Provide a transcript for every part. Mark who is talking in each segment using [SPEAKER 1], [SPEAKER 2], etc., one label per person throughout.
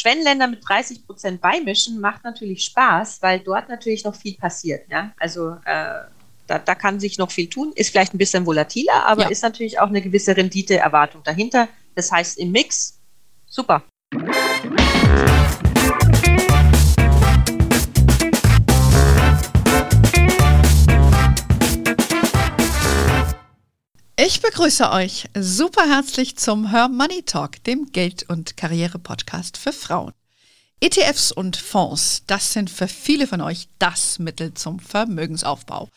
[SPEAKER 1] Schwellenländer mit 30 Prozent beimischen macht natürlich Spaß, weil dort natürlich noch viel passiert. Ja? Also äh, da, da, kann sich noch viel tun, ist vielleicht ein bisschen volatiler, aber ja. ist natürlich auch eine gewisse Renditeerwartung dahinter. Das heißt im Mix super.
[SPEAKER 2] Ich begrüße euch super herzlich zum Her Money Talk, dem Geld- und Karriere-Podcast für Frauen. ETFs und Fonds, das sind für viele von euch das Mittel zum Vermögensaufbau.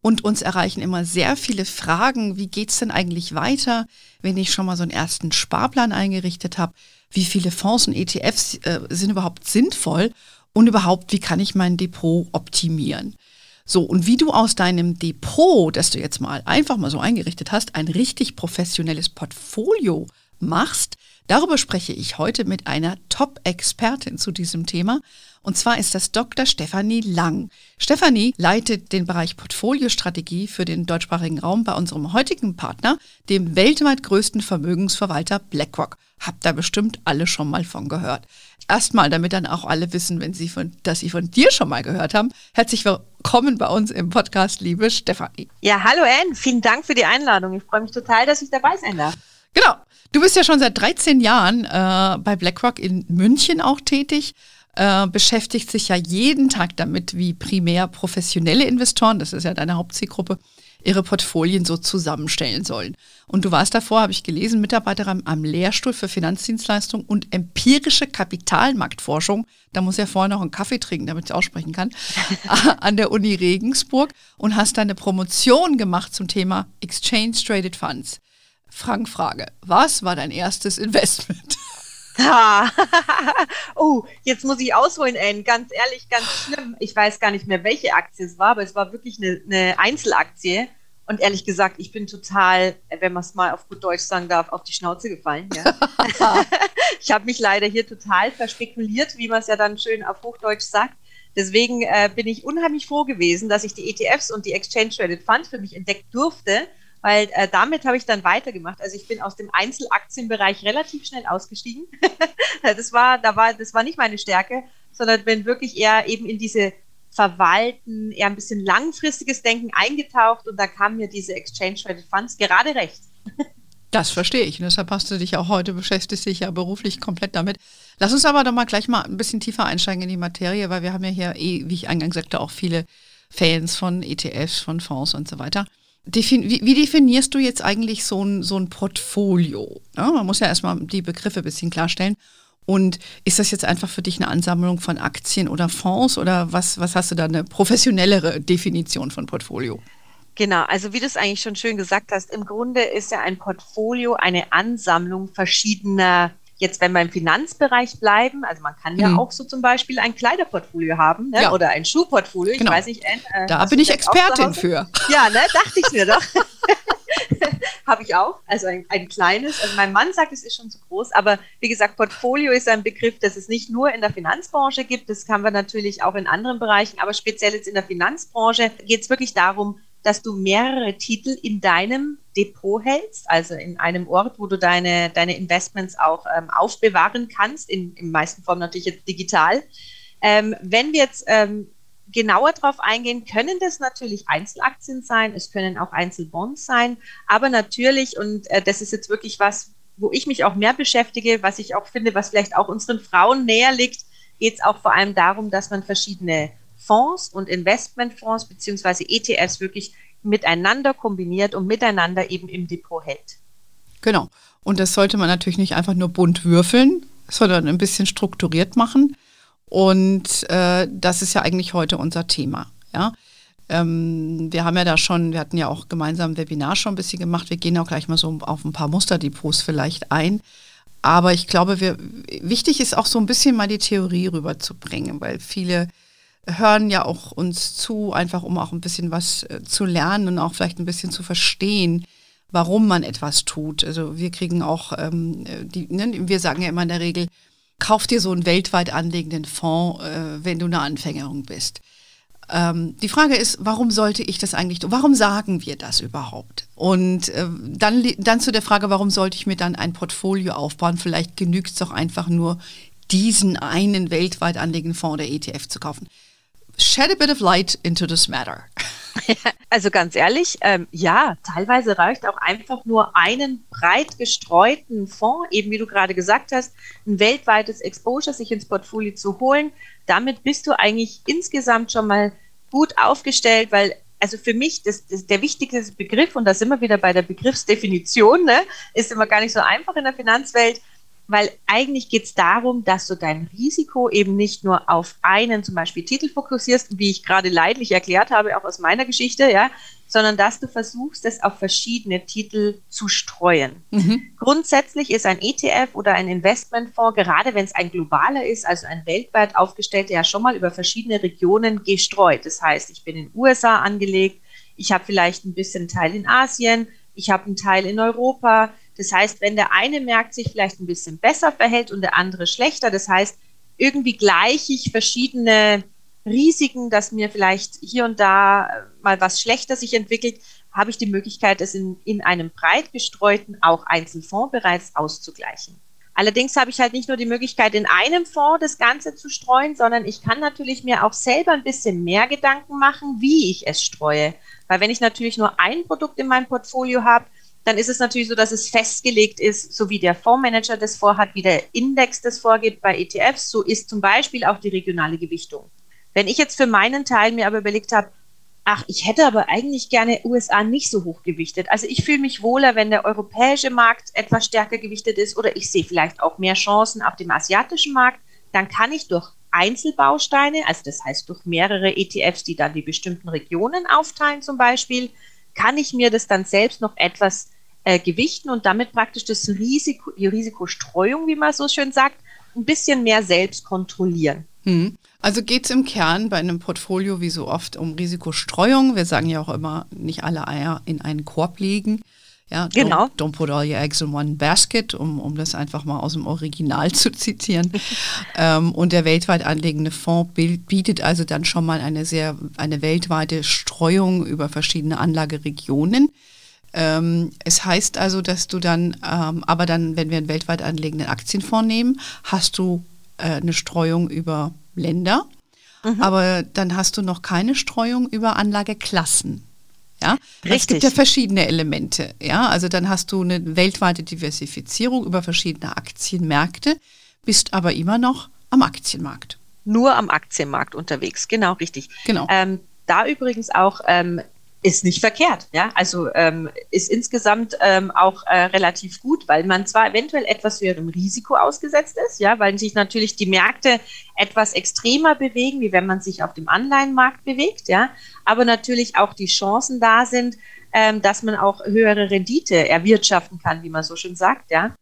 [SPEAKER 2] Und uns erreichen immer sehr viele Fragen, wie geht's denn eigentlich weiter, wenn ich schon mal so einen ersten Sparplan eingerichtet habe? Wie viele Fonds und ETFs äh, sind überhaupt sinnvoll? Und überhaupt, wie kann ich mein Depot optimieren? So, und wie du aus deinem Depot, das du jetzt mal einfach mal so eingerichtet hast, ein richtig professionelles Portfolio machst, darüber spreche ich heute mit einer Top-Expertin zu diesem Thema. Und zwar ist das Dr. Stefanie Lang. Stefanie leitet den Bereich Portfoliostrategie für den deutschsprachigen Raum bei unserem heutigen Partner, dem weltweit größten Vermögensverwalter BlackRock. Habt da bestimmt alle schon mal von gehört. Erstmal, damit dann auch alle wissen, wenn sie von, dass sie von dir schon mal gehört haben. Herzlich willkommen bei uns im Podcast, liebe Stefanie.
[SPEAKER 1] Ja, hallo Anne, vielen Dank für die Einladung. Ich freue mich total, dass ich dabei sein darf.
[SPEAKER 2] Genau. Du bist ja schon seit 13 Jahren äh, bei BlackRock in München auch tätig äh, beschäftigt sich ja jeden Tag damit, wie primär professionelle Investoren, das ist ja deine Hauptzielgruppe, ihre Portfolien so zusammenstellen sollen. Und du warst davor, habe ich gelesen, Mitarbeiterin am Lehrstuhl für Finanzdienstleistung und empirische Kapitalmarktforschung. Da muss ja vorher noch einen Kaffee trinken, damit ich aussprechen kann, an der Uni Regensburg und hast deine Promotion gemacht zum Thema Exchange Traded Funds. Frank Frage, was war dein erstes Investment?
[SPEAKER 1] oh, jetzt muss ich ausholen, Anne. Ganz ehrlich, ganz schlimm. Ich weiß gar nicht mehr, welche Aktie es war, aber es war wirklich eine, eine Einzelaktie. Und ehrlich gesagt, ich bin total, wenn man es mal auf gut Deutsch sagen darf, auf die Schnauze gefallen. Ja. ich habe mich leider hier total verspekuliert, wie man es ja dann schön auf Hochdeutsch sagt. Deswegen äh, bin ich unheimlich froh gewesen, dass ich die ETFs und die Exchange Traded Funds für mich entdecken durfte weil äh, damit habe ich dann weitergemacht. Also ich bin aus dem Einzelaktienbereich relativ schnell ausgestiegen. das war, da war, das war nicht meine Stärke, sondern bin wirklich eher eben in diese Verwalten, eher ein bisschen langfristiges Denken eingetaucht und da kamen mir diese Exchange Traded Funds gerade recht.
[SPEAKER 2] Das verstehe ich. Und deshalb hast du dich auch heute beschäftigt, dich ja beruflich komplett damit. Lass uns aber doch mal gleich mal ein bisschen tiefer einsteigen in die Materie, weil wir haben ja hier, eh, wie ich eingangs sagte, auch viele Fans von ETFs, von Fonds und so weiter. Defin wie, wie, definierst du jetzt eigentlich so ein, so ein Portfolio? Ja, man muss ja erstmal die Begriffe ein bisschen klarstellen. Und ist das jetzt einfach für dich eine Ansammlung von Aktien oder Fonds oder was, was hast du da eine professionellere Definition von Portfolio?
[SPEAKER 1] Genau, also wie du es eigentlich schon schön gesagt hast, im Grunde ist ja ein Portfolio eine Ansammlung verschiedener Jetzt, wenn wir im Finanzbereich bleiben, also man kann ja mhm. auch so zum Beispiel ein Kleiderportfolio haben ne? ja. oder ein Schuhportfolio.
[SPEAKER 2] Genau. Ich weiß nicht, äh, da bin ich Expertin für.
[SPEAKER 1] Ja, ne, dachte ich mir doch. Habe ich auch. Also ein, ein, kleines. Also mein Mann sagt, es ist schon zu groß. Aber wie gesagt, Portfolio ist ein Begriff, das es nicht nur in der Finanzbranche gibt. Das kann man natürlich auch in anderen Bereichen. Aber speziell jetzt in der Finanzbranche geht es wirklich darum, dass du mehrere Titel in deinem Depot hältst, also in einem Ort, wo du deine, deine Investments auch ähm, aufbewahren kannst, in, in meisten Formen natürlich jetzt digital. Ähm, wenn wir jetzt ähm, genauer darauf eingehen, können das natürlich Einzelaktien sein, es können auch Einzelbonds sein, aber natürlich, und äh, das ist jetzt wirklich was, wo ich mich auch mehr beschäftige, was ich auch finde, was vielleicht auch unseren Frauen näher liegt, geht es auch vor allem darum, dass man verschiedene Fonds und Investmentfonds beziehungsweise ETFs wirklich miteinander kombiniert und miteinander eben im Depot hält.
[SPEAKER 2] Genau. Und das sollte man natürlich nicht einfach nur bunt würfeln, sondern ein bisschen strukturiert machen. Und äh, das ist ja eigentlich heute unser Thema. Ja? Ähm, wir haben ja da schon, wir hatten ja auch gemeinsam ein Webinar schon ein bisschen gemacht. Wir gehen auch gleich mal so auf ein paar Musterdepots vielleicht ein. Aber ich glaube, wir, wichtig ist auch so ein bisschen mal die Theorie rüberzubringen, weil viele hören ja auch uns zu, einfach um auch ein bisschen was äh, zu lernen und auch vielleicht ein bisschen zu verstehen, warum man etwas tut. Also wir kriegen auch, ähm, die, ne, wir sagen ja immer in der Regel, kauf dir so einen weltweit anlegenden Fonds, äh, wenn du eine Anfängerin bist. Ähm, die Frage ist, warum sollte ich das eigentlich tun? Warum sagen wir das überhaupt? Und äh, dann, dann zu der Frage, warum sollte ich mir dann ein Portfolio aufbauen? Vielleicht genügt es doch einfach nur, diesen einen weltweit anlegenden Fonds oder ETF zu kaufen. Shed a bit of light into this matter.
[SPEAKER 1] Also ganz ehrlich, ähm, ja, teilweise reicht auch einfach nur einen breit gestreuten Fonds, eben wie du gerade gesagt hast, ein weltweites Exposure sich ins Portfolio zu holen. Damit bist du eigentlich insgesamt schon mal gut aufgestellt, weil also für mich das, das, der wichtigste Begriff, und da sind wir wieder bei der Begriffsdefinition, ne, ist immer gar nicht so einfach in der Finanzwelt, weil eigentlich geht es darum, dass du dein Risiko eben nicht nur auf einen zum Beispiel Titel fokussierst, wie ich gerade leidlich erklärt habe, auch aus meiner Geschichte, ja, sondern dass du versuchst, es auf verschiedene Titel zu streuen. Mhm. Grundsätzlich ist ein ETF oder ein Investmentfonds, gerade wenn es ein globaler ist, also ein weltweit aufgestellter, ja schon mal über verschiedene Regionen gestreut. Das heißt, ich bin in den USA angelegt, ich habe vielleicht ein bisschen Teil in Asien, ich habe einen Teil in Europa, das heißt, wenn der eine Markt sich vielleicht ein bisschen besser verhält und der andere schlechter, das heißt, irgendwie gleiche ich verschiedene Risiken, dass mir vielleicht hier und da äh, mal was schlechter sich entwickelt, habe ich die Möglichkeit, es in, in einem breit gestreuten, auch Einzelfonds bereits auszugleichen. Allerdings habe ich halt nicht nur die Möglichkeit, in einem Fonds das Ganze zu streuen, sondern ich kann natürlich mir auch selber ein bisschen mehr Gedanken machen, wie ich es streue. Weil wenn ich natürlich nur ein Produkt in meinem Portfolio habe, dann ist es natürlich so, dass es festgelegt ist, so wie der Fondsmanager das vorhat, wie der Index das vorgibt bei ETFs, so ist zum Beispiel auch die regionale Gewichtung. Wenn ich jetzt für meinen Teil mir aber überlegt habe, ach, ich hätte aber eigentlich gerne USA nicht so hoch gewichtet. Also ich fühle mich wohler, wenn der europäische Markt etwas stärker gewichtet ist oder ich sehe vielleicht auch mehr Chancen auf dem asiatischen Markt, dann kann ich durch Einzelbausteine, also das heißt durch mehrere ETFs, die dann die bestimmten Regionen aufteilen zum Beispiel, kann ich mir das dann selbst noch etwas äh, gewichten und damit praktisch das Risiko, die Risikostreuung, wie man so schön sagt, ein bisschen mehr selbst kontrollieren.
[SPEAKER 2] Hm. Also geht es im Kern bei einem Portfolio wie so oft um Risikostreuung. Wir sagen ja auch immer, nicht alle Eier in einen Korb legen. Ja,
[SPEAKER 1] genau.
[SPEAKER 2] Don't, don't, put all your eggs in one basket, um, um das einfach mal aus dem Original zu zitieren. ähm, und der weltweit anlegende Fonds bietet also dann schon mal eine sehr, eine weltweite Streuung über verschiedene Anlageregionen. Ähm, es heißt also, dass du dann, ähm, aber dann, wenn wir einen weltweit anlegenden Aktienfonds nehmen, hast du äh, eine Streuung über Länder, mhm. aber dann hast du noch keine Streuung über Anlageklassen. Ja, Richtig. es gibt ja verschiedene Elemente. Ja, also dann hast du eine weltweite Diversifizierung über verschiedene Aktienmärkte, bist aber immer noch am Aktienmarkt.
[SPEAKER 1] Nur am Aktienmarkt unterwegs, genau richtig.
[SPEAKER 2] Genau.
[SPEAKER 1] Ähm, da übrigens auch ähm, ist nicht verkehrt. Ja, also ähm, ist insgesamt ähm, auch äh, relativ gut, weil man zwar eventuell etwas höherem Risiko ausgesetzt ist, ja, weil sich natürlich die Märkte etwas extremer bewegen, wie wenn man sich auf dem Anleihenmarkt bewegt, ja, aber natürlich auch die Chancen da sind, ähm, dass man auch höhere Rendite erwirtschaften kann, wie man so schön sagt, ja.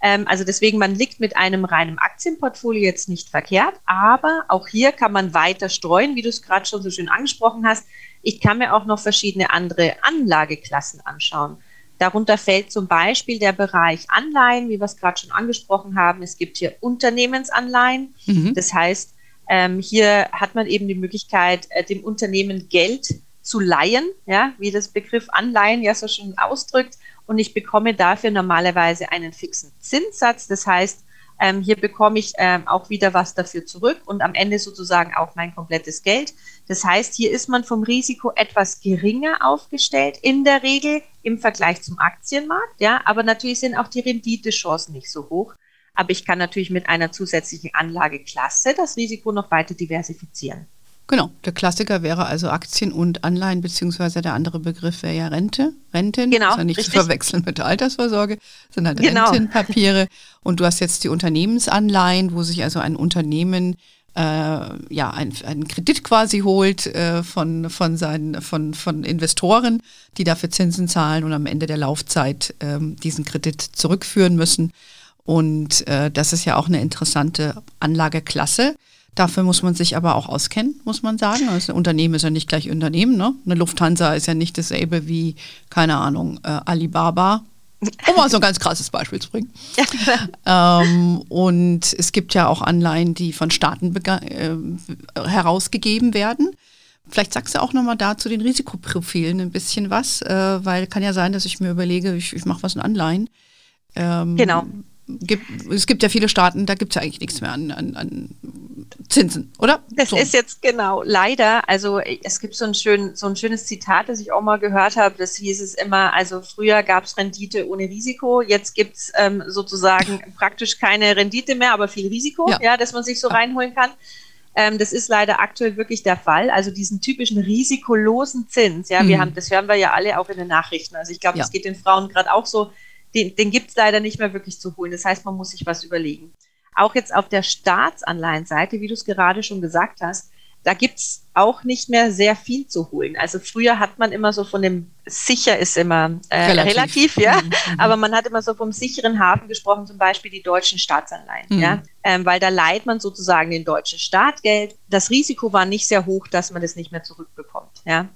[SPEAKER 1] Ähm, also deswegen, man liegt mit einem reinen Aktienportfolio jetzt nicht verkehrt, aber auch hier kann man weiter streuen, wie du es gerade schon so schön angesprochen hast ich kann mir auch noch verschiedene andere Anlageklassen anschauen. Darunter fällt zum Beispiel der Bereich Anleihen, wie wir es gerade schon angesprochen haben. Es gibt hier Unternehmensanleihen. Mhm. Das heißt, ähm, hier hat man eben die Möglichkeit, äh, dem Unternehmen Geld zu leihen, ja, wie das Begriff Anleihen ja so schön ausdrückt. Und ich bekomme dafür normalerweise einen fixen Zinssatz. Das heißt, ähm, hier bekomme ich ähm, auch wieder was dafür zurück und am Ende sozusagen auch mein komplettes Geld. Das heißt, hier ist man vom Risiko etwas geringer aufgestellt in der Regel im Vergleich zum Aktienmarkt. Ja, aber natürlich sind auch die Renditechancen nicht so hoch. Aber ich kann natürlich mit einer zusätzlichen Anlageklasse das Risiko noch weiter diversifizieren.
[SPEAKER 2] Genau, der Klassiker wäre also Aktien und Anleihen, beziehungsweise der andere Begriff wäre ja Rente. Renten,
[SPEAKER 1] genau,
[SPEAKER 2] ja nicht richtig. zu verwechseln mit der Altersvorsorge, sondern genau. Rentenpapiere. Und du hast jetzt die Unternehmensanleihen, wo sich also ein Unternehmen äh, ja, ein, einen Kredit quasi holt äh, von, von, seinen, von, von Investoren, die dafür Zinsen zahlen und am Ende der Laufzeit äh, diesen Kredit zurückführen müssen. Und äh, das ist ja auch eine interessante Anlageklasse. Dafür muss man sich aber auch auskennen, muss man sagen. Also ein Unternehmen ist ja nicht gleich Unternehmen. Ne? Eine Lufthansa ist ja nicht dasselbe wie, keine Ahnung, äh, Alibaba. Um mal so ein ganz krasses Beispiel zu bringen. ähm, und es gibt ja auch Anleihen, die von Staaten äh, herausgegeben werden. Vielleicht sagst du auch nochmal da zu den Risikoprofilen ein bisschen was, äh, weil kann ja sein, dass ich mir überlege, ich, ich mache was in Anleihen.
[SPEAKER 1] Ähm, genau
[SPEAKER 2] gibt, es gibt ja viele Staaten, da gibt es ja eigentlich nichts mehr an, an, an Zinsen, oder?
[SPEAKER 1] Das so. ist jetzt genau, leider. Also es gibt so ein, schön, so ein schönes Zitat, das ich auch mal gehört habe. Das hieß es immer, also früher gab es Rendite ohne Risiko, jetzt gibt es ähm, sozusagen praktisch keine Rendite mehr, aber viel Risiko, ja, ja dass man sich so reinholen kann. Ähm, das ist leider aktuell wirklich der Fall. Also diesen typischen risikolosen Zins, ja, mhm. wir haben, das hören wir ja alle auch in den Nachrichten. Also ich glaube, ja. das geht den Frauen gerade auch so. Den, den gibt es leider nicht mehr wirklich zu holen. Das heißt, man muss sich was überlegen. Auch jetzt auf der Staatsanleihenseite, wie du es gerade schon gesagt hast, da gibt es auch nicht mehr sehr viel zu holen. Also früher hat man immer so von dem sicher ist immer äh, relativ. relativ. ja, mhm. mhm. aber man hat immer so vom sicheren Hafen gesprochen, zum Beispiel die deutschen Staatsanleihen, mhm. ja, ähm, weil da leiht man sozusagen den deutschen Staat Geld. Das Risiko war nicht sehr hoch, dass man das nicht mehr zurückbekommt, ja.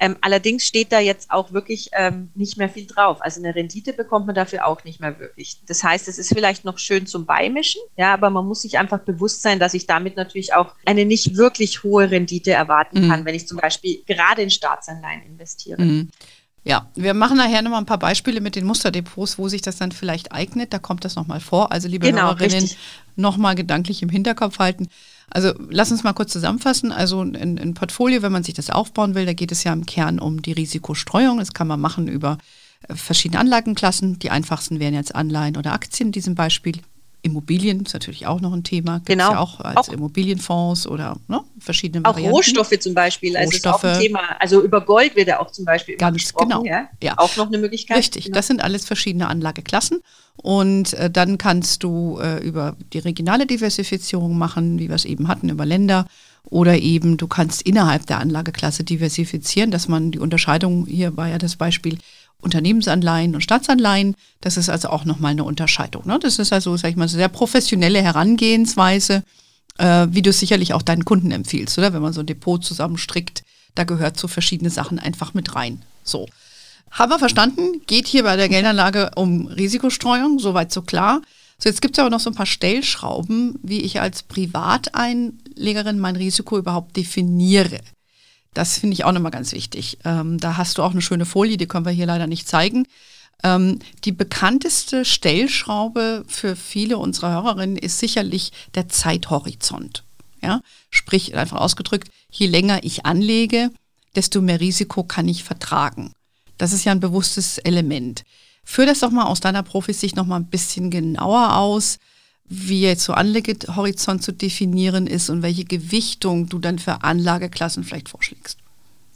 [SPEAKER 1] Ähm, allerdings steht da jetzt auch wirklich ähm, nicht mehr viel drauf. Also eine Rendite bekommt man dafür auch nicht mehr wirklich. Das heißt, es ist vielleicht noch schön zum Beimischen, ja, aber man muss sich einfach bewusst sein, dass ich damit natürlich auch eine nicht wirklich hohe Rendite erwarten mhm. kann, wenn ich zum Beispiel gerade in Staatsanleihen investiere. Mhm.
[SPEAKER 2] Ja, wir machen nachher nochmal ein paar Beispiele mit den Musterdepots, wo sich das dann vielleicht eignet. Da kommt das nochmal vor. Also liebe genau, Hörerinnen, nochmal gedanklich im Hinterkopf halten. Also lass uns mal kurz zusammenfassen. Also ein, ein, Portfolio, wenn man sich das aufbauen will, da geht es ja im Kern um die Risikostreuung. Das kann man machen über äh, verschiedene Anlagenklassen. Die einfachsten wären jetzt Anleihen oder Aktien in diesem Beispiel. Immobilien ist natürlich auch noch ein Thema. Gibt's genau. ja auch als auch Immobilienfonds oder ne, verschiedene
[SPEAKER 1] Varianten. Auch Rohstoffe zum Beispiel. Also Rohstoffe. ist auch ein Thema. Also über Gold wird ja auch zum Beispiel
[SPEAKER 2] Ganz genau. Ja?
[SPEAKER 1] ja. Auch noch eine Möglichkeit.
[SPEAKER 2] Richtig. Genau. Das sind alles verschiedene Anlageklassen. Und äh, dann kannst du äh, über die regionale Diversifizierung machen, wie wir es eben hatten, über Länder. Oder eben du kannst innerhalb der Anlageklasse diversifizieren, dass man die Unterscheidung, hier war ja das Beispiel, Unternehmensanleihen und Staatsanleihen. Das ist also auch nochmal eine Unterscheidung. Ne? Das ist also, sag ich mal, eine sehr professionelle Herangehensweise, äh, wie du es sicherlich auch deinen Kunden empfiehlst, oder? Wenn man so ein Depot zusammenstrickt, da gehört so verschiedene Sachen einfach mit rein. So. Haben wir verstanden? Geht hier bei der Geldanlage um Risikostreuung, soweit so klar. So, jetzt gibt es aber noch so ein paar Stellschrauben, wie ich als Privateinlegerin mein Risiko überhaupt definiere. Das finde ich auch nochmal ganz wichtig. Ähm, da hast du auch eine schöne Folie, die können wir hier leider nicht zeigen. Ähm, die bekannteste Stellschraube für viele unserer Hörerinnen ist sicherlich der Zeithorizont. Ja? Sprich, einfach ausgedrückt, je länger ich anlege, desto mehr Risiko kann ich vertragen. Das ist ja ein bewusstes Element. Führ das doch mal aus deiner Profisicht noch mal ein bisschen genauer aus wie jetzt so Anlegehorizont zu definieren ist und welche Gewichtung du dann für Anlageklassen vielleicht vorschlägst.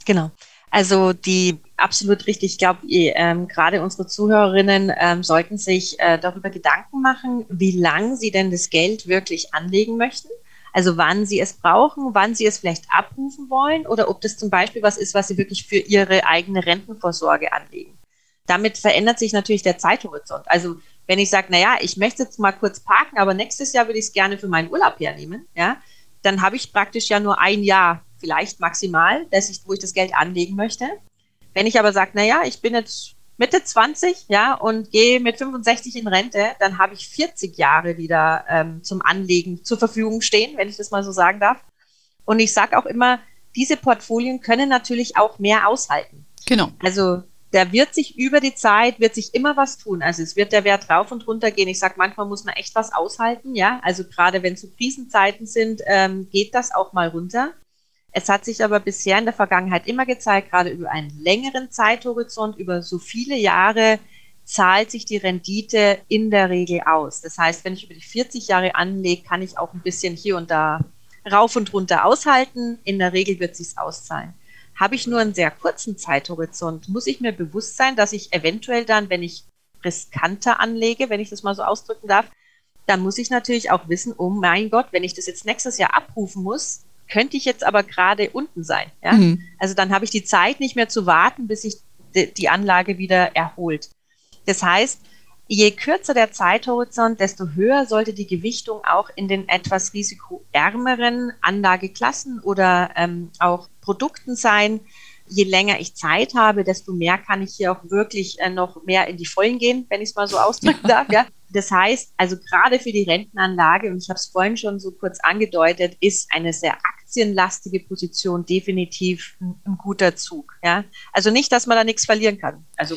[SPEAKER 1] Genau. Also die absolut richtig. Ich glaube, ähm, gerade unsere Zuhörerinnen ähm, sollten sich äh, darüber Gedanken machen, wie lang sie denn das Geld wirklich anlegen möchten. Also wann sie es brauchen, wann sie es vielleicht abrufen wollen oder ob das zum Beispiel was ist, was sie wirklich für ihre eigene Rentenvorsorge anlegen. Damit verändert sich natürlich der Zeithorizont. Also wenn ich sage, naja, ich möchte jetzt mal kurz parken, aber nächstes Jahr würde ich es gerne für meinen Urlaub hernehmen, ja, dann habe ich praktisch ja nur ein Jahr, vielleicht maximal, dass ich, wo ich das Geld anlegen möchte. Wenn ich aber sage, naja, ich bin jetzt Mitte 20, ja, und gehe mit 65 in Rente, dann habe ich 40 Jahre wieder ähm, zum Anlegen zur Verfügung stehen, wenn ich das mal so sagen darf. Und ich sage auch immer, diese Portfolien können natürlich auch mehr aushalten.
[SPEAKER 2] Genau.
[SPEAKER 1] Also da wird sich über die Zeit, wird sich immer was tun. Also es wird der Wert rauf und runter gehen. Ich sage, manchmal muss man echt was aushalten, ja. Also gerade wenn so Krisenzeiten sind, ähm, geht das auch mal runter. Es hat sich aber bisher in der Vergangenheit immer gezeigt, gerade über einen längeren Zeithorizont, über so viele Jahre, zahlt sich die Rendite in der Regel aus. Das heißt, wenn ich über die 40 Jahre anlege, kann ich auch ein bisschen hier und da rauf und runter aushalten. In der Regel wird es sich auszahlen. Habe ich nur einen sehr kurzen Zeithorizont, muss ich mir bewusst sein, dass ich eventuell dann, wenn ich riskanter anlege, wenn ich das mal so ausdrücken darf, dann muss ich natürlich auch wissen, oh mein Gott, wenn ich das jetzt nächstes Jahr abrufen muss, könnte ich jetzt aber gerade unten sein. Ja? Mhm. Also dann habe ich die Zeit nicht mehr zu warten, bis sich die Anlage wieder erholt. Das heißt, je kürzer der Zeithorizont, desto höher sollte die Gewichtung auch in den etwas risikoärmeren Anlageklassen oder ähm, auch Produkten sein. Je länger ich Zeit habe, desto mehr kann ich hier auch wirklich äh, noch mehr in die Vollen gehen, wenn ich es mal so ausdrücken darf. Ja. Das heißt, also gerade für die Rentenanlage, und ich habe es vorhin schon so kurz angedeutet, ist eine sehr aktienlastige Position definitiv ein, ein guter Zug. Ja. Also nicht, dass man da nichts verlieren kann. Also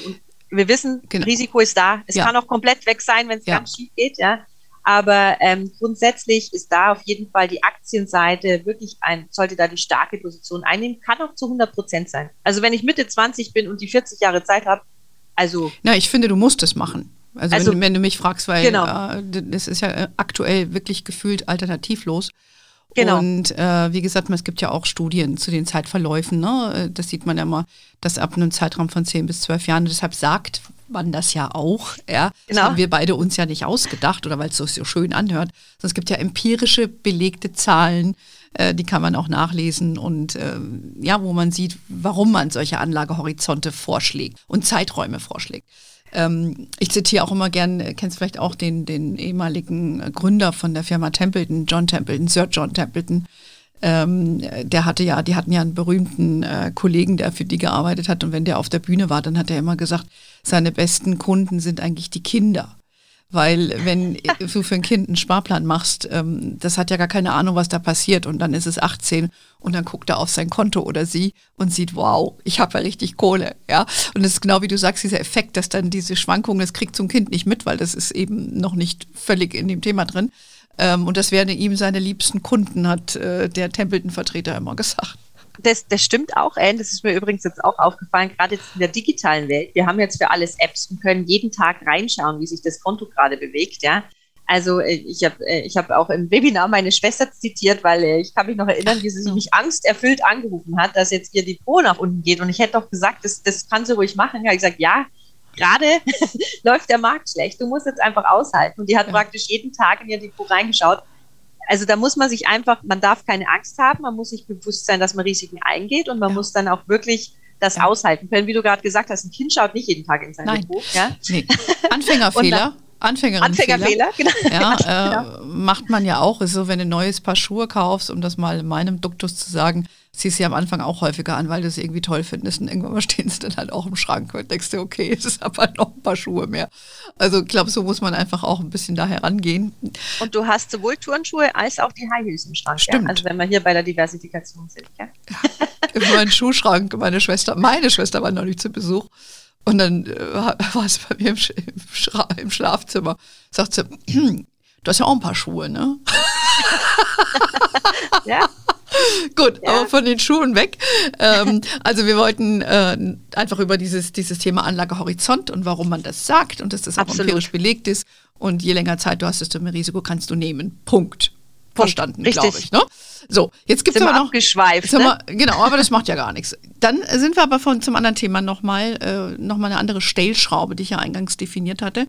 [SPEAKER 1] wir wissen, genau. Risiko ist da. Es ja. kann auch komplett weg sein, wenn es ja. ganz schief geht, ja. Aber ähm, grundsätzlich ist da auf jeden Fall die Aktienseite wirklich ein, sollte da die starke Position einnehmen, kann auch zu 100 Prozent sein. Also wenn ich Mitte 20 bin und die 40 Jahre Zeit habe, also.
[SPEAKER 2] Ja, ich finde, du musst es machen. Also, also wenn, wenn, du mich fragst, weil genau. äh, das ist ja äh, aktuell wirklich gefühlt alternativlos. Genau. Und äh, wie gesagt, es gibt ja auch Studien zu den Zeitverläufen. Ne? Das sieht man ja mal, dass ab einem Zeitraum von 10 bis 12 Jahren, deshalb sagt man das ja auch. Ja? Das genau. haben wir beide uns ja nicht ausgedacht oder weil es so, so schön anhört. Sondern es gibt ja empirische, belegte Zahlen, äh, die kann man auch nachlesen und äh, ja, wo man sieht, warum man solche Anlagehorizonte vorschlägt und Zeiträume vorschlägt. Ähm, ich zitiere auch immer gern, äh, kennst vielleicht auch den, den ehemaligen Gründer von der Firma Templeton, John Templeton, Sir John Templeton. Ähm, der hatte ja, die hatten ja einen berühmten äh, Kollegen, der für die gearbeitet hat. Und wenn der auf der Bühne war, dann hat er immer gesagt, seine besten Kunden sind eigentlich die Kinder. Weil wenn du für ein Kind einen Sparplan machst, ähm, das hat ja gar keine Ahnung, was da passiert. Und dann ist es 18 und dann guckt er auf sein Konto oder sie und sieht, wow, ich habe ja richtig Kohle. Ja? Und das ist genau wie du sagst, dieser Effekt, dass dann diese Schwankungen, das kriegt zum Kind nicht mit, weil das ist eben noch nicht völlig in dem Thema drin. Ähm, und das werden ihm seine liebsten Kunden, hat äh, der Templeton-Vertreter immer gesagt.
[SPEAKER 1] Das, das stimmt auch, Anne. Das ist mir übrigens jetzt auch aufgefallen, gerade jetzt in der digitalen Welt. Wir haben jetzt für alles Apps und können jeden Tag reinschauen, wie sich das Konto gerade bewegt. Ja, also äh, ich habe äh, ich hab auch im Webinar meine Schwester zitiert, weil äh, ich kann mich noch erinnern, wie sie mich angsterfüllt angerufen hat, dass jetzt ihr Depot nach unten geht. Und ich hätte doch gesagt, das, das kann sie ruhig machen. Ich habe gesagt, ja, gerade läuft der Markt schlecht. Du musst jetzt einfach aushalten. Und die hat ja. praktisch jeden Tag in ihr Depot reingeschaut. Also da muss man sich einfach, man darf keine Angst haben, man muss sich bewusst sein, dass man Risiken eingeht und man ja. muss dann auch wirklich das ja. aushalten können. Wie du gerade gesagt hast, ein Kind schaut nicht jeden Tag in sein Nein. Depot. Ja?
[SPEAKER 2] Nee. Anfängerfehler. Anfängerin Anfängerfehler, genau. Ja, äh, macht man ja auch. Ist so, wenn du ein neues Paar Schuhe kaufst, um das mal in meinem Duktus zu sagen, ziehst du sie am Anfang auch häufiger an, weil du es irgendwie toll findest. Und irgendwann mal stehen sie dann halt auch im Schrank und denkst dir, okay, es ist aber noch ein paar Schuhe mehr. Also ich glaube, so muss man einfach auch ein bisschen da herangehen.
[SPEAKER 1] Und du hast sowohl Turnschuhe als auch die High Heels im Schrank. Stimmt. Ja? Also wenn wir hier bei der Diversifikation sind. Ja?
[SPEAKER 2] ja. In meinem Schuhschrank, meine Schwester, meine Schwester war noch nicht zu Besuch. Und dann äh, war es bei mir im, im, im Schlafzimmer. Sagt sie, du hast ja auch ein paar Schuhe, ne? ja. Gut, ja. aber von den Schuhen weg. Ähm, also wir wollten äh, einfach über dieses, dieses Thema Anlagehorizont und warum man das sagt und dass das auch Absolut. empirisch belegt ist. Und je länger Zeit du hast, desto mehr Risiko kannst du nehmen. Punkt. Verstanden, glaube ich. Ne? So, jetzt gibt es aber noch.
[SPEAKER 1] Abgeschweift,
[SPEAKER 2] ne? wir, genau, aber das macht ja gar nichts. Dann sind wir aber von, zum anderen Thema nochmal äh, noch eine andere Stellschraube, die ich ja eingangs definiert hatte.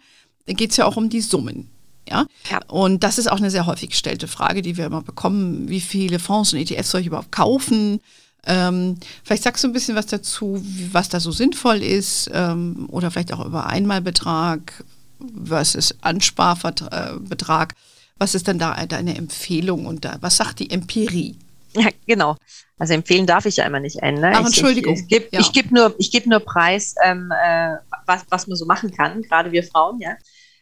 [SPEAKER 2] Da geht es ja auch um die Summen. Ja? ja? Und das ist auch eine sehr häufig gestellte Frage, die wir immer bekommen. Wie viele Fonds und ETFs soll ich überhaupt kaufen? Ähm, vielleicht sagst du ein bisschen was dazu, was da so sinnvoll ist ähm, oder vielleicht auch über Einmalbetrag versus Ansparbetrag. Was ist denn da deine Empfehlung und da, was sagt die Empirie?
[SPEAKER 1] Ja, genau. Also empfehlen darf ich ja immer nicht einen. Ne?
[SPEAKER 2] Ach, Entschuldigung.
[SPEAKER 1] Ich, ich, ich gebe ja. geb nur, geb nur Preis, ähm, äh, was, was man so machen kann, gerade wir Frauen, ja.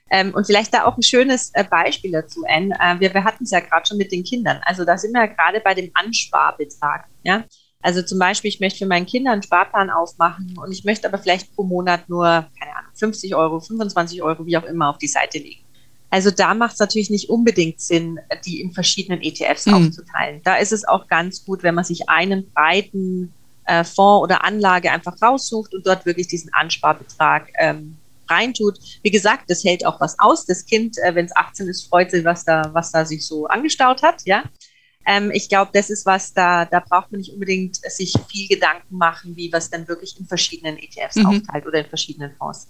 [SPEAKER 1] Ähm, und vielleicht da auch ein schönes äh, Beispiel dazu, Anne. Äh, wir, wir hatten es ja gerade schon mit den Kindern. Also da sind wir ja gerade bei dem Ansparbetrag. Ja? Also zum Beispiel, ich möchte für meinen Kindern einen Sparplan aufmachen und ich möchte aber vielleicht pro Monat nur, keine Ahnung, 50 Euro, 25 Euro, wie auch immer, auf die Seite legen. Also da macht es natürlich nicht unbedingt Sinn, die in verschiedenen ETFs mhm. aufzuteilen. Da ist es auch ganz gut, wenn man sich einen breiten äh, Fonds oder Anlage einfach raussucht und dort wirklich diesen Ansparbetrag ähm, reintut. Wie gesagt, das hält auch was aus. Das Kind, äh, wenn es 18 ist, freut sich, was da, was da sich so angestaut hat, ja. Ähm, ich glaube, das ist was, da, da braucht man nicht unbedingt sich viel Gedanken machen, wie was dann wirklich in verschiedenen ETFs mhm. aufteilt oder in verschiedenen Fonds.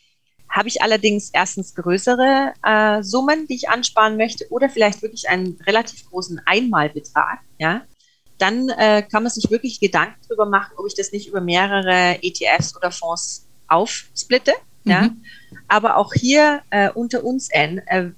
[SPEAKER 1] Habe ich allerdings erstens größere äh, Summen, die ich ansparen möchte, oder vielleicht wirklich einen relativ großen Einmalbetrag, ja, dann äh, kann man sich wirklich Gedanken darüber machen, ob ich das nicht über mehrere ETFs oder Fonds aufsplitte. Ja? Mhm. Aber auch hier äh, unter uns, N, äh,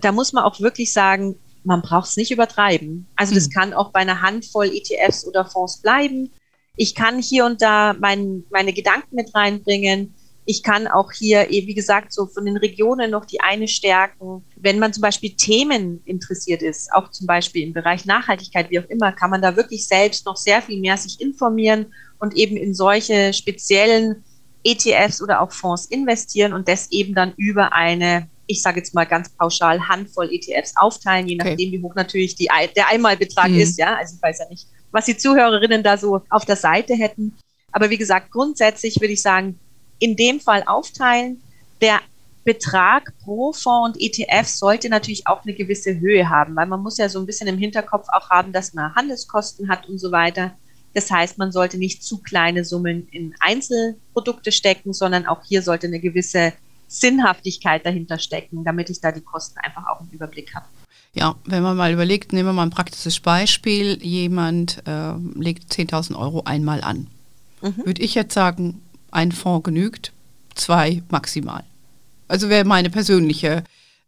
[SPEAKER 1] da muss man auch wirklich sagen, man braucht es nicht übertreiben. Also das mhm. kann auch bei einer Handvoll ETFs oder Fonds bleiben. Ich kann hier und da mein, meine Gedanken mit reinbringen. Ich kann auch hier, eh, wie gesagt, so von den Regionen noch die eine stärken. Wenn man zum Beispiel Themen interessiert ist, auch zum Beispiel im Bereich Nachhaltigkeit, wie auch immer, kann man da wirklich selbst noch sehr viel mehr sich informieren und eben in solche speziellen ETFs oder auch Fonds investieren und das eben dann über eine, ich sage jetzt mal ganz pauschal, Handvoll ETFs aufteilen, je nachdem, okay. wie hoch natürlich die, der Einmalbetrag mhm. ist. Ja, also ich weiß ja nicht, was die Zuhörerinnen da so auf der Seite hätten. Aber wie gesagt, grundsätzlich würde ich sagen, in dem Fall aufteilen. Der Betrag pro Fonds und ETF sollte natürlich auch eine gewisse Höhe haben, weil man muss ja so ein bisschen im Hinterkopf auch haben, dass man Handelskosten hat und so weiter. Das heißt, man sollte nicht zu kleine Summen in Einzelprodukte stecken, sondern auch hier sollte eine gewisse Sinnhaftigkeit dahinter stecken, damit ich da die Kosten einfach auch im Überblick habe.
[SPEAKER 2] Ja, wenn man mal überlegt, nehmen wir mal ein praktisches Beispiel, jemand äh, legt 10.000 Euro einmal an. Mhm. Würde ich jetzt sagen, ein Fonds genügt, zwei maximal. Also wäre meine persönliche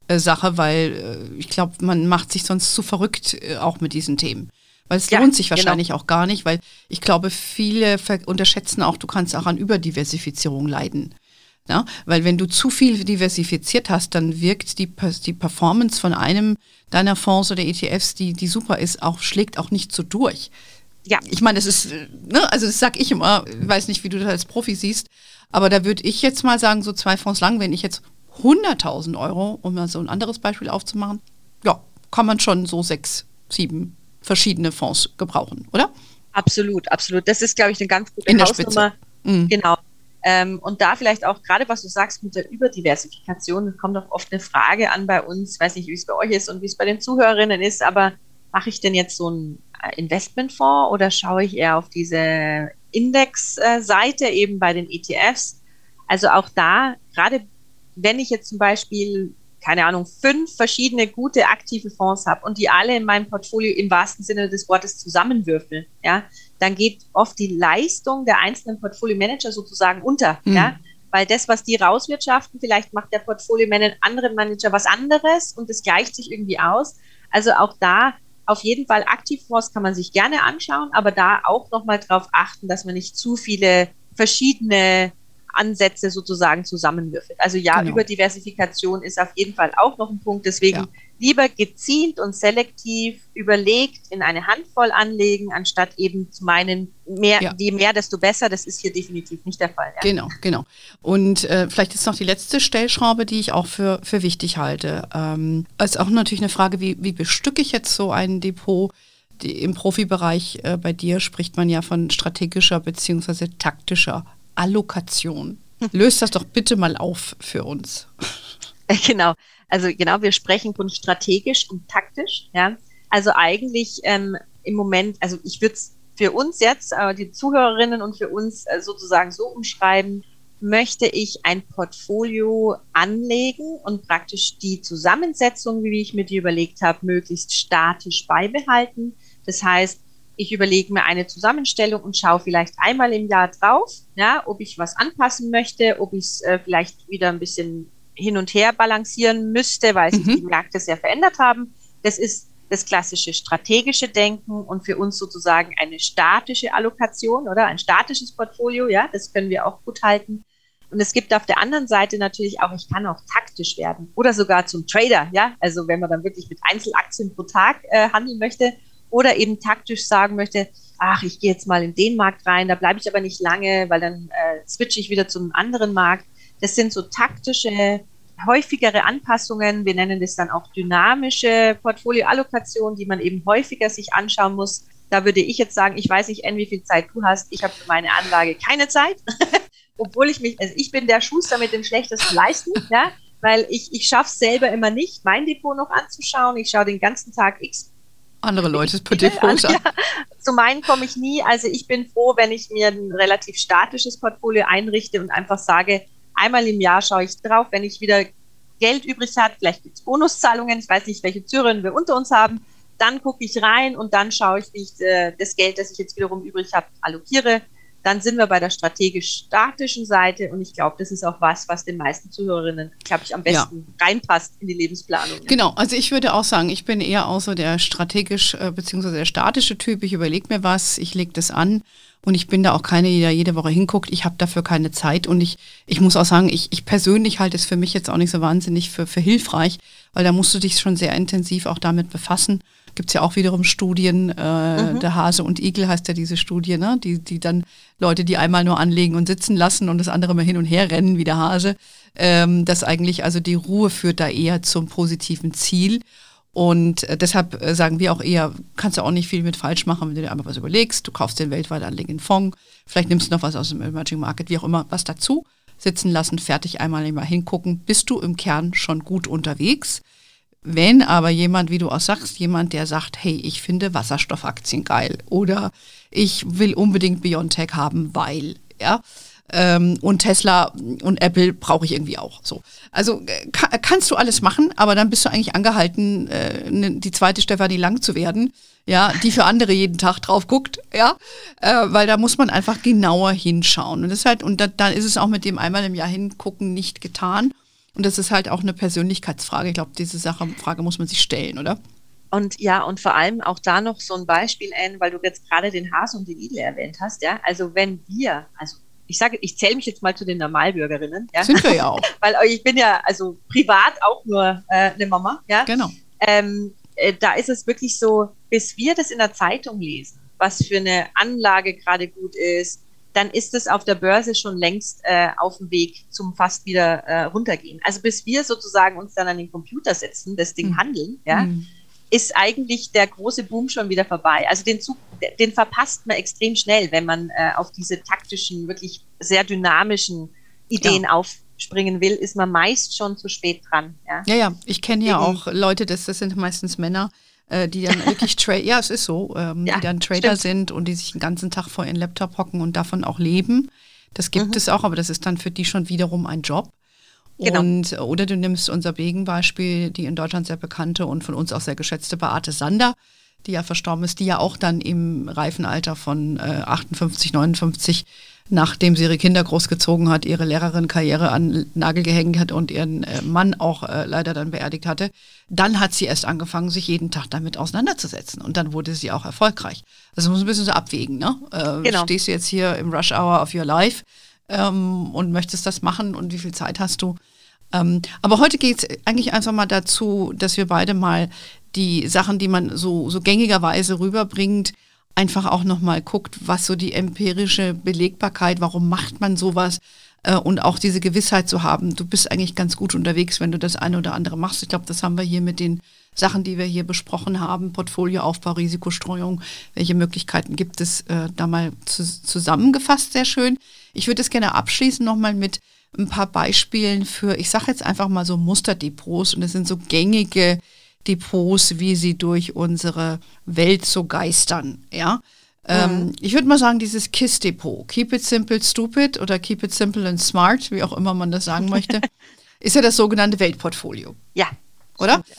[SPEAKER 2] äh, Sache, weil äh, ich glaube, man macht sich sonst zu verrückt äh, auch mit diesen Themen. Weil es ja, lohnt sich genau. wahrscheinlich genau. auch gar nicht, weil ich glaube, viele unterschätzen auch, du kannst auch an Überdiversifizierung leiden. Ja, weil wenn du zu viel diversifiziert hast, dann wirkt die, die Performance von einem deiner Fonds oder ETFs, die, die super ist, auch, schlägt auch nicht so durch. Ja. Ich meine, das ist, ne, also das sag ich immer, ich weiß nicht, wie du das als Profi siehst, aber da würde ich jetzt mal sagen, so zwei Fonds lang, wenn ich jetzt 100.000 Euro, um mal so ein anderes Beispiel aufzumachen, ja, kann man schon so sechs, sieben verschiedene Fonds gebrauchen, oder?
[SPEAKER 1] Absolut, absolut. Das ist, glaube ich, eine ganz gute In Hausnummer. Mhm. Genau. Ähm, und da vielleicht auch gerade, was du sagst mit der Überdiversifikation, kommt auch oft eine Frage an bei uns, ich weiß nicht, wie es bei euch ist und wie es bei den Zuhörerinnen ist, aber mache ich denn jetzt so ein äh, Investmentfonds oder schaue ich eher auf diese Indexseite eben bei den ETFs? Also auch da, gerade wenn ich jetzt zum Beispiel keine Ahnung, fünf verschiedene gute aktive Fonds habe und die alle in meinem Portfolio im wahrsten Sinne des Wortes zusammenwürfeln, ja, dann geht oft die Leistung der einzelnen Portfolio-Manager sozusagen unter, mhm. ja, weil das, was die rauswirtschaften, vielleicht macht der Portfolio-Manager, andere Manager was anderes und es gleicht sich irgendwie aus. Also auch da auf jeden Fall Aktivfonds kann man sich gerne anschauen, aber da auch nochmal drauf achten, dass man nicht zu viele verschiedene Ansätze sozusagen zusammenwürfelt. Also ja, genau. Überdiversifikation ist auf jeden Fall auch noch ein Punkt. Deswegen ja. lieber gezielt und selektiv überlegt in eine Handvoll anlegen, anstatt eben zu meinen, mehr, ja. je mehr, desto besser. Das ist hier definitiv nicht der Fall.
[SPEAKER 2] Ja. Genau, genau. Und äh, vielleicht ist noch die letzte Stellschraube, die ich auch für, für wichtig halte. Ähm, ist auch natürlich eine Frage, wie, wie bestücke ich jetzt so ein Depot? Die, Im Profibereich äh, bei dir spricht man ja von strategischer bzw. taktischer Allokation. Löst das doch bitte mal auf für uns.
[SPEAKER 1] Genau, also genau, wir sprechen von strategisch und taktisch. Ja, also eigentlich ähm, im Moment, also ich würde es für uns jetzt, äh, die Zuhörerinnen und für uns äh, sozusagen so umschreiben, möchte ich ein Portfolio anlegen und praktisch die Zusammensetzung, wie ich mir die überlegt habe, möglichst statisch beibehalten. Das heißt, ich überlege mir eine Zusammenstellung und schaue vielleicht einmal im Jahr drauf, ja, ob ich was anpassen möchte, ob ich es äh, vielleicht wieder ein bisschen hin und her balancieren müsste, weil sich mhm. die Märkte sehr verändert haben. Das ist das klassische strategische Denken und für uns sozusagen eine statische Allokation oder ein statisches Portfolio, ja, das können wir auch gut halten. Und es gibt auf der anderen Seite natürlich auch, ich kann auch taktisch werden oder sogar zum Trader, ja, also wenn man dann wirklich mit Einzelaktien pro Tag äh, handeln möchte oder eben taktisch sagen möchte, ach, ich gehe jetzt mal in den Markt rein, da bleibe ich aber nicht lange, weil dann äh, switche ich wieder zum anderen Markt. Das sind so taktische, häufigere Anpassungen. Wir nennen das dann auch dynamische Portfolioallokation, die man eben häufiger sich anschauen muss. Da würde ich jetzt sagen, ich weiß nicht, N, wie viel Zeit du hast. Ich habe für meine Anlage keine Zeit, obwohl ich mich, also ich bin der Schuster mit den schlechtesten Leisten, ja, weil ich, ich schaffe es selber immer nicht, mein Depot noch anzuschauen. Ich schaue den ganzen Tag x
[SPEAKER 2] andere Leute per Default
[SPEAKER 1] ja, Zu meinen komme ich nie. Also ich bin froh, wenn ich mir ein relativ statisches Portfolio einrichte und einfach sage, einmal im Jahr schaue ich drauf, wenn ich wieder Geld übrig habe, vielleicht gibt es Bonuszahlungen, ich weiß nicht, welche Zürerinnen wir unter uns haben, dann gucke ich rein und dann schaue ich, wie ich äh, das Geld, das ich jetzt wiederum übrig habe, allokiere dann sind wir bei der strategisch-statischen Seite und ich glaube, das ist auch was, was den meisten Zuhörerinnen, glaube ich, am besten ja. reinpasst in die Lebensplanung.
[SPEAKER 2] Genau, also ich würde auch sagen, ich bin eher auch so der strategisch äh, bzw. der statische Typ. Ich überlege mir was, ich lege das an und ich bin da auch keine, die da jede Woche hinguckt. Ich habe dafür keine Zeit und ich, ich muss auch sagen, ich, ich persönlich halte es für mich jetzt auch nicht so wahnsinnig für, für hilfreich, weil da musst du dich schon sehr intensiv auch damit befassen. Gibt es ja auch wiederum Studien, äh, mhm. der Hase und Igel heißt ja diese Studie, ne? die, die dann Leute, die einmal nur anlegen und sitzen lassen und das andere mal hin und her rennen wie der Hase, ähm, dass eigentlich also die Ruhe führt da eher zum positiven Ziel. Und äh, deshalb äh, sagen wir auch eher, kannst du auch nicht viel mit falsch machen, wenn du dir einmal was überlegst. Du kaufst den weltweit anlegenden Fonds, vielleicht nimmst du noch was aus dem Emerging Market, wie auch immer, was dazu. Sitzen lassen, fertig einmal mal hingucken, bist du im Kern schon gut unterwegs. Wenn aber jemand, wie du auch sagst, jemand, der sagt, hey, ich finde Wasserstoffaktien geil oder ich will unbedingt Biontech haben, weil, ja, ähm, und Tesla und Apple brauche ich irgendwie auch. So. Also äh, ka kannst du alles machen, aber dann bist du eigentlich angehalten, äh, ne, die zweite Stefanie Lang zu werden, ja, die für andere jeden Tag drauf guckt, ja, äh, weil da muss man einfach genauer hinschauen. Und das halt, und da, dann ist es auch mit dem einmal im Jahr hingucken nicht getan. Und das ist halt auch eine Persönlichkeitsfrage. Ich glaube, diese Sache, Frage muss man sich stellen, oder?
[SPEAKER 1] Und ja, und vor allem auch da noch so ein Beispiel, Anne, weil du jetzt gerade den Hasen und den Idel erwähnt hast, ja. Also wenn wir, also ich sage, ich zähle mich jetzt mal zu den Normalbürgerinnen. Ja?
[SPEAKER 2] Sind wir ja auch.
[SPEAKER 1] Weil ich bin ja also privat auch nur äh, eine Mama. Ja?
[SPEAKER 2] Genau.
[SPEAKER 1] Ähm, äh, da ist es wirklich so, bis wir das in der Zeitung lesen, was für eine Anlage gerade gut ist, dann ist es auf der Börse schon längst äh, auf dem Weg zum fast wieder äh, runtergehen. Also bis wir sozusagen uns dann an den Computer setzen, das Ding mhm. handeln, ja, mhm ist eigentlich der große Boom schon wieder vorbei. Also den Zug, den verpasst man extrem schnell, wenn man äh, auf diese taktischen, wirklich sehr dynamischen Ideen ja. aufspringen will, ist man meist schon zu spät dran.
[SPEAKER 2] Ja, ja, ja. ich kenne ja auch Leute, das, das sind meistens Männer, äh, die dann wirklich Trader, ja, es ist so, ähm, ja, die dann Trader stimmt. sind und die sich den ganzen Tag vor ihren Laptop hocken und davon auch leben. Das gibt mhm. es auch, aber das ist dann für die schon wiederum ein Job. Genau. Und, oder du nimmst unser Begenbeispiel, die in Deutschland sehr bekannte und von uns auch sehr geschätzte Beate Sander, die ja verstorben ist, die ja auch dann im reifen Alter von äh, 58, 59, nachdem sie ihre Kinder großgezogen hat, ihre Lehrerin-Karriere an Nagel gehängt hat und ihren äh, Mann auch äh, leider dann beerdigt hatte, dann hat sie erst angefangen, sich jeden Tag damit auseinanderzusetzen. Und dann wurde sie auch erfolgreich. Also muss ein bisschen so abwägen, ne? Äh, genau. Stehst du jetzt hier im Rush Hour of Your Life ähm, und möchtest das machen und wie viel Zeit hast du? Ähm, aber heute geht es eigentlich einfach mal dazu, dass wir beide mal die Sachen, die man so, so gängigerweise rüberbringt, einfach auch nochmal guckt, was so die empirische Belegbarkeit, warum macht man sowas äh, und auch diese Gewissheit zu haben, du bist eigentlich ganz gut unterwegs, wenn du das eine oder andere machst. Ich glaube, das haben wir hier mit den Sachen, die wir hier besprochen haben, Portfolioaufbau, Risikostreuung, welche Möglichkeiten gibt es, äh, da mal zu, zusammengefasst, sehr schön. Ich würde es gerne abschließen nochmal mit ein paar Beispielen für, ich sage jetzt einfach mal so Musterdepots und das sind so gängige Depots, wie sie durch unsere Welt so geistern, ja. Ähm, mhm. ich würde mal sagen, dieses KISS-Depot, Keep It Simple Stupid oder Keep It Simple and Smart, wie auch immer man das sagen möchte, ist ja das sogenannte Weltportfolio.
[SPEAKER 1] Ja.
[SPEAKER 2] Oder? Stimmt, ja.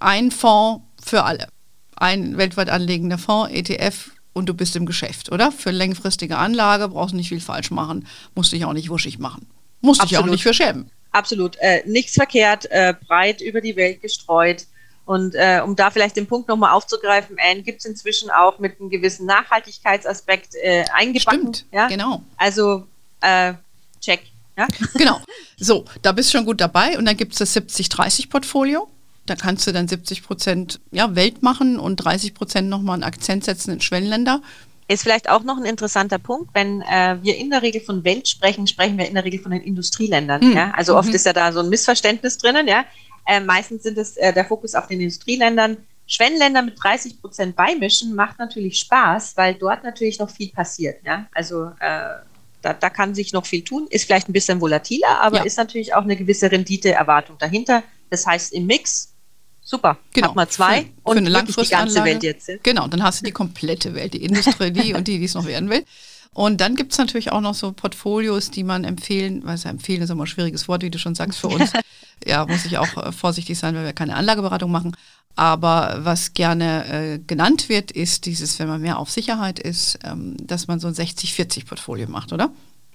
[SPEAKER 2] Ein Fonds für alle. Ein weltweit anlegender Fonds, ETF, und du bist im Geschäft, oder? Für längfristige Anlage brauchst du nicht viel falsch machen, musst dich auch nicht wuschig machen. Musst dich auch nicht für schämen.
[SPEAKER 1] Absolut. Äh, nichts verkehrt, äh, breit über die Welt gestreut. Und äh, um da vielleicht den Punkt nochmal aufzugreifen, Anne, gibt es inzwischen auch mit einem gewissen Nachhaltigkeitsaspekt äh, eingebacken.
[SPEAKER 2] Stimmt, ja? genau.
[SPEAKER 1] Also äh, check. Ja?
[SPEAKER 2] Genau. So, da bist du schon gut dabei. Und dann gibt es das 70-30-Portfolio. Da kannst du dann 70 Prozent ja, Welt machen und 30 Prozent nochmal einen Akzent setzen in Schwellenländer.
[SPEAKER 1] Ist vielleicht auch noch ein interessanter Punkt, wenn äh, wir in der Regel von Welt sprechen, sprechen wir in der Regel von den Industrieländern. Mhm. Ja? Also oft mhm. ist ja da so ein Missverständnis drinnen. Ja? Äh, meistens sind es äh, der Fokus auf den Industrieländern. Schwellenländer mit 30 Prozent beimischen macht natürlich Spaß, weil dort natürlich noch viel passiert. Ja? Also äh, da, da kann sich noch viel tun, ist vielleicht ein bisschen volatiler, aber ja. ist natürlich auch eine gewisse Renditeerwartung dahinter. Das heißt, im Mix Super.
[SPEAKER 2] Genau.
[SPEAKER 1] Mal zwei
[SPEAKER 2] für, und für eine die ganze Welt jetzt. Genau, dann hast du die komplette Welt, die Industrie die und die, die es noch werden will. Und dann gibt es natürlich auch noch so Portfolios, die man empfehlen, weil ja empfehlen ist immer ein schwieriges Wort, wie du schon sagst, für uns. ja, muss ich auch äh, vorsichtig sein, weil wir keine Anlageberatung machen. Aber was gerne äh, genannt wird, ist dieses, wenn man mehr auf Sicherheit ist, ähm, dass man so ein 60-40-Portfolio macht, oder?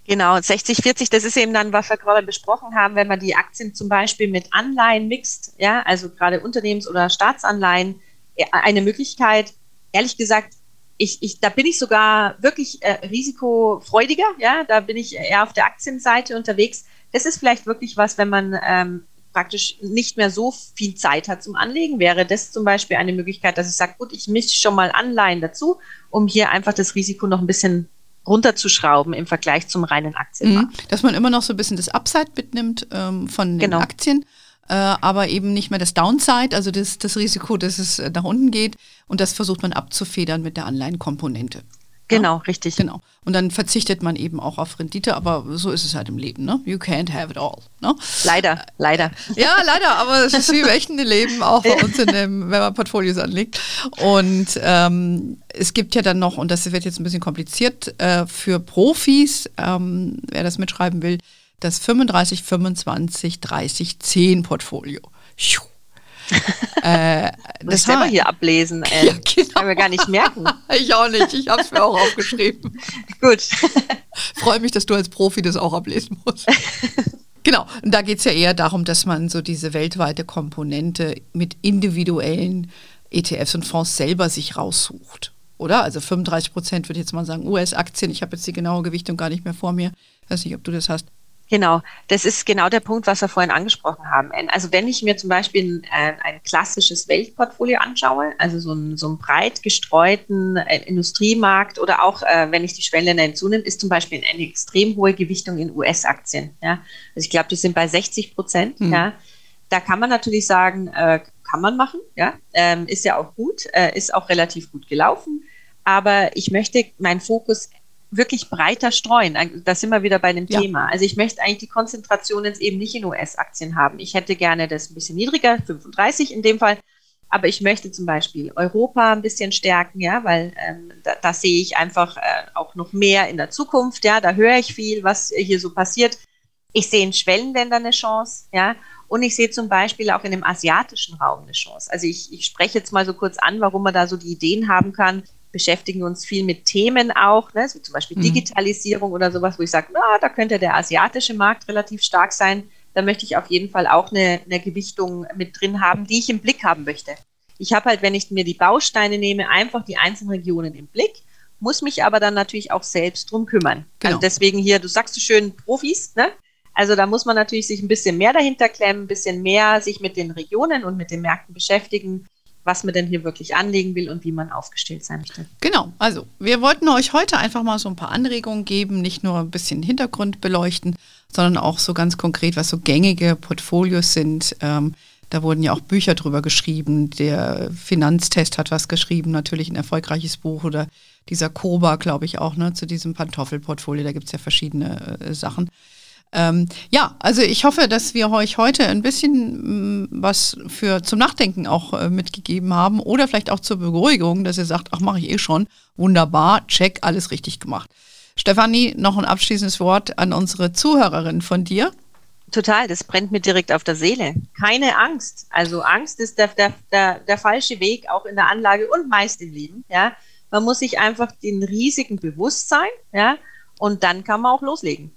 [SPEAKER 1] Genau, 60, 40, das ist eben dann, was wir gerade besprochen haben, wenn man die Aktien zum Beispiel mit Anleihen mixt, ja, also gerade Unternehmens- oder Staatsanleihen, äh, eine Möglichkeit, ehrlich gesagt, ich, ich, da bin ich sogar wirklich äh, risikofreudiger, ja, da bin ich eher auf der Aktienseite unterwegs. Das ist vielleicht wirklich was, wenn man ähm, praktisch nicht mehr so viel Zeit hat zum Anlegen, wäre das zum Beispiel eine Möglichkeit, dass ich sage, gut, ich mische schon mal Anleihen dazu, um hier einfach das Risiko noch ein bisschen runterzuschrauben im Vergleich zum reinen Aktienmarkt.
[SPEAKER 2] Mhm. Dass man immer noch so ein bisschen das Upside mitnimmt ähm, von den genau. Aktien, äh, aber eben nicht mehr das Downside, also das, das Risiko, dass es äh, nach unten geht. Und das versucht man abzufedern mit der Anleihenkomponente.
[SPEAKER 1] Genau, ja? richtig.
[SPEAKER 2] Genau. Und dann verzichtet man eben auch auf Rendite, aber so ist es halt im Leben, ne? You can't have it all. Ne?
[SPEAKER 1] Leider, leider.
[SPEAKER 2] Ja, leider, aber es ist wie im echten Leben, auch bei uns in dem, wenn man Portfolios anlegt. Und ähm, es gibt ja dann noch, und das wird jetzt ein bisschen kompliziert, äh, für Profis, ähm, wer das mitschreiben will, das 35, 25, 30, 10 Portfolio.
[SPEAKER 1] Äh, das selber hier ablesen. Äh, ja, genau. Kann mir gar nicht merken.
[SPEAKER 2] ich auch nicht. Ich habe es mir auch aufgeschrieben.
[SPEAKER 1] Gut.
[SPEAKER 2] Freue mich, dass du als Profi das auch ablesen musst. Genau, und da geht es ja eher darum, dass man so diese weltweite Komponente mit individuellen ETFs und Fonds selber sich raussucht. Oder? Also 35 Prozent würde ich jetzt mal sagen, US-Aktien. Ich habe jetzt die genaue Gewichtung gar nicht mehr vor mir. Ich weiß nicht, ob du das hast.
[SPEAKER 1] Genau, das ist genau der Punkt, was wir vorhin angesprochen haben. Also wenn ich mir zum Beispiel ein, ein klassisches Weltportfolio anschaue, also so einen, so einen breit gestreuten äh, Industriemarkt oder auch, äh, wenn ich die Schwellenländer hinzunehme, ist zum Beispiel eine extrem hohe Gewichtung in US-Aktien. Ja? Also ich glaube, die sind bei 60 Prozent. Hm. Ja? Da kann man natürlich sagen, äh, kann man machen, ja, ähm, ist ja auch gut, äh, ist auch relativ gut gelaufen. Aber ich möchte meinen Fokus wirklich breiter streuen. Da sind wir wieder bei dem ja. Thema. Also ich möchte eigentlich die Konzentration jetzt eben nicht in US-Aktien haben. Ich hätte gerne das ein bisschen niedriger, 35 in dem Fall. Aber ich möchte zum Beispiel Europa ein bisschen stärken, ja, weil ähm, da, da, sehe ich einfach äh, auch noch mehr in der Zukunft, ja, da höre ich viel, was hier so passiert. Ich sehe in Schwellenländern eine Chance, ja, und ich sehe zum Beispiel auch in dem asiatischen Raum eine Chance. Also ich, ich spreche jetzt mal so kurz an, warum man da so die Ideen haben kann, beschäftigen uns viel mit Themen auch, ne, so zum Beispiel mhm. Digitalisierung oder sowas, wo ich sage, na, da könnte der asiatische Markt relativ stark sein. Da möchte ich auf jeden Fall auch eine, eine Gewichtung mit drin haben, die ich im Blick haben möchte. Ich habe halt, wenn ich mir die Bausteine nehme, einfach die einzelnen Regionen im Blick, muss mich aber dann natürlich auch selbst drum kümmern. Also genau. Also deswegen hier, du sagst so schön Profis, ne? Also da muss man natürlich sich ein bisschen mehr dahinter klemmen, ein bisschen mehr sich mit den Regionen und mit den Märkten beschäftigen was man denn hier wirklich anlegen will und wie man aufgestellt sein möchte.
[SPEAKER 2] Genau, also wir wollten euch heute einfach mal so ein paar Anregungen geben, nicht nur ein bisschen Hintergrund beleuchten, sondern auch so ganz konkret, was so gängige Portfolios sind. Ähm, da wurden ja auch Bücher drüber geschrieben. Der Finanztest hat was geschrieben, natürlich ein erfolgreiches Buch oder dieser Koba, glaube ich, auch, ne, zu diesem Pantoffelportfolio. Da gibt es ja verschiedene äh, Sachen. Ähm, ja, also ich hoffe, dass wir euch heute ein bisschen mh, mm, was für zum Nachdenken auch äh, mitgegeben haben oder vielleicht auch zur Beruhigung, dass ihr sagt, ach, mache ich eh schon. Wunderbar, check, alles richtig gemacht. Stefanie, noch ein abschließendes Wort an unsere Zuhörerin von dir.
[SPEAKER 1] Total, das brennt mir direkt auf der Seele. Keine Angst. Also Angst ist der, der, der, der falsche Weg, auch in der Anlage und meist im Leben. Ja? Man muss sich einfach den Risiken bewusst sein, ja, und dann kann man auch loslegen.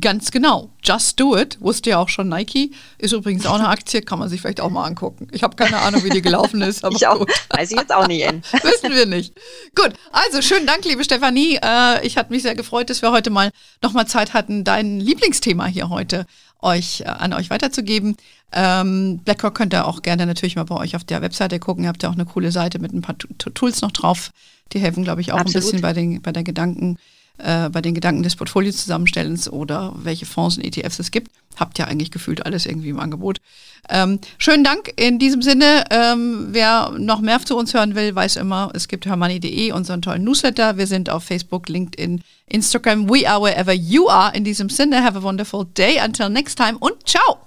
[SPEAKER 2] Ganz genau. Just Do It, wusste ja auch schon Nike. Ist übrigens auch eine Aktie, kann man sich vielleicht auch mal angucken. Ich habe keine Ahnung, wie die gelaufen ist.
[SPEAKER 1] Aber ich auch. Gut. Weiß ich jetzt auch nicht.
[SPEAKER 2] Wissen wir nicht. Gut, also schönen Dank, liebe Stefanie. Äh, ich hatte mich sehr gefreut, dass wir heute mal nochmal Zeit hatten, dein Lieblingsthema hier heute euch äh, an euch weiterzugeben. Ähm, BlackRock könnt ihr auch gerne natürlich mal bei euch auf der Webseite gucken. Ihr habt ja auch eine coole Seite mit ein paar Tools noch drauf. Die helfen, glaube ich, auch Absolut. ein bisschen bei, den, bei der Gedanken äh, bei den Gedanken des Portfoliozusammenstellens oder welche Fonds und ETFs es gibt. Habt ja eigentlich gefühlt alles irgendwie im Angebot. Ähm, schönen Dank in diesem Sinne. Ähm, wer noch mehr zu uns hören will, weiß immer, es gibt hermanni.de, unseren tollen Newsletter. Wir sind auf Facebook, LinkedIn, Instagram. We are wherever you are. In diesem Sinne, have a wonderful day. Until next time und ciao.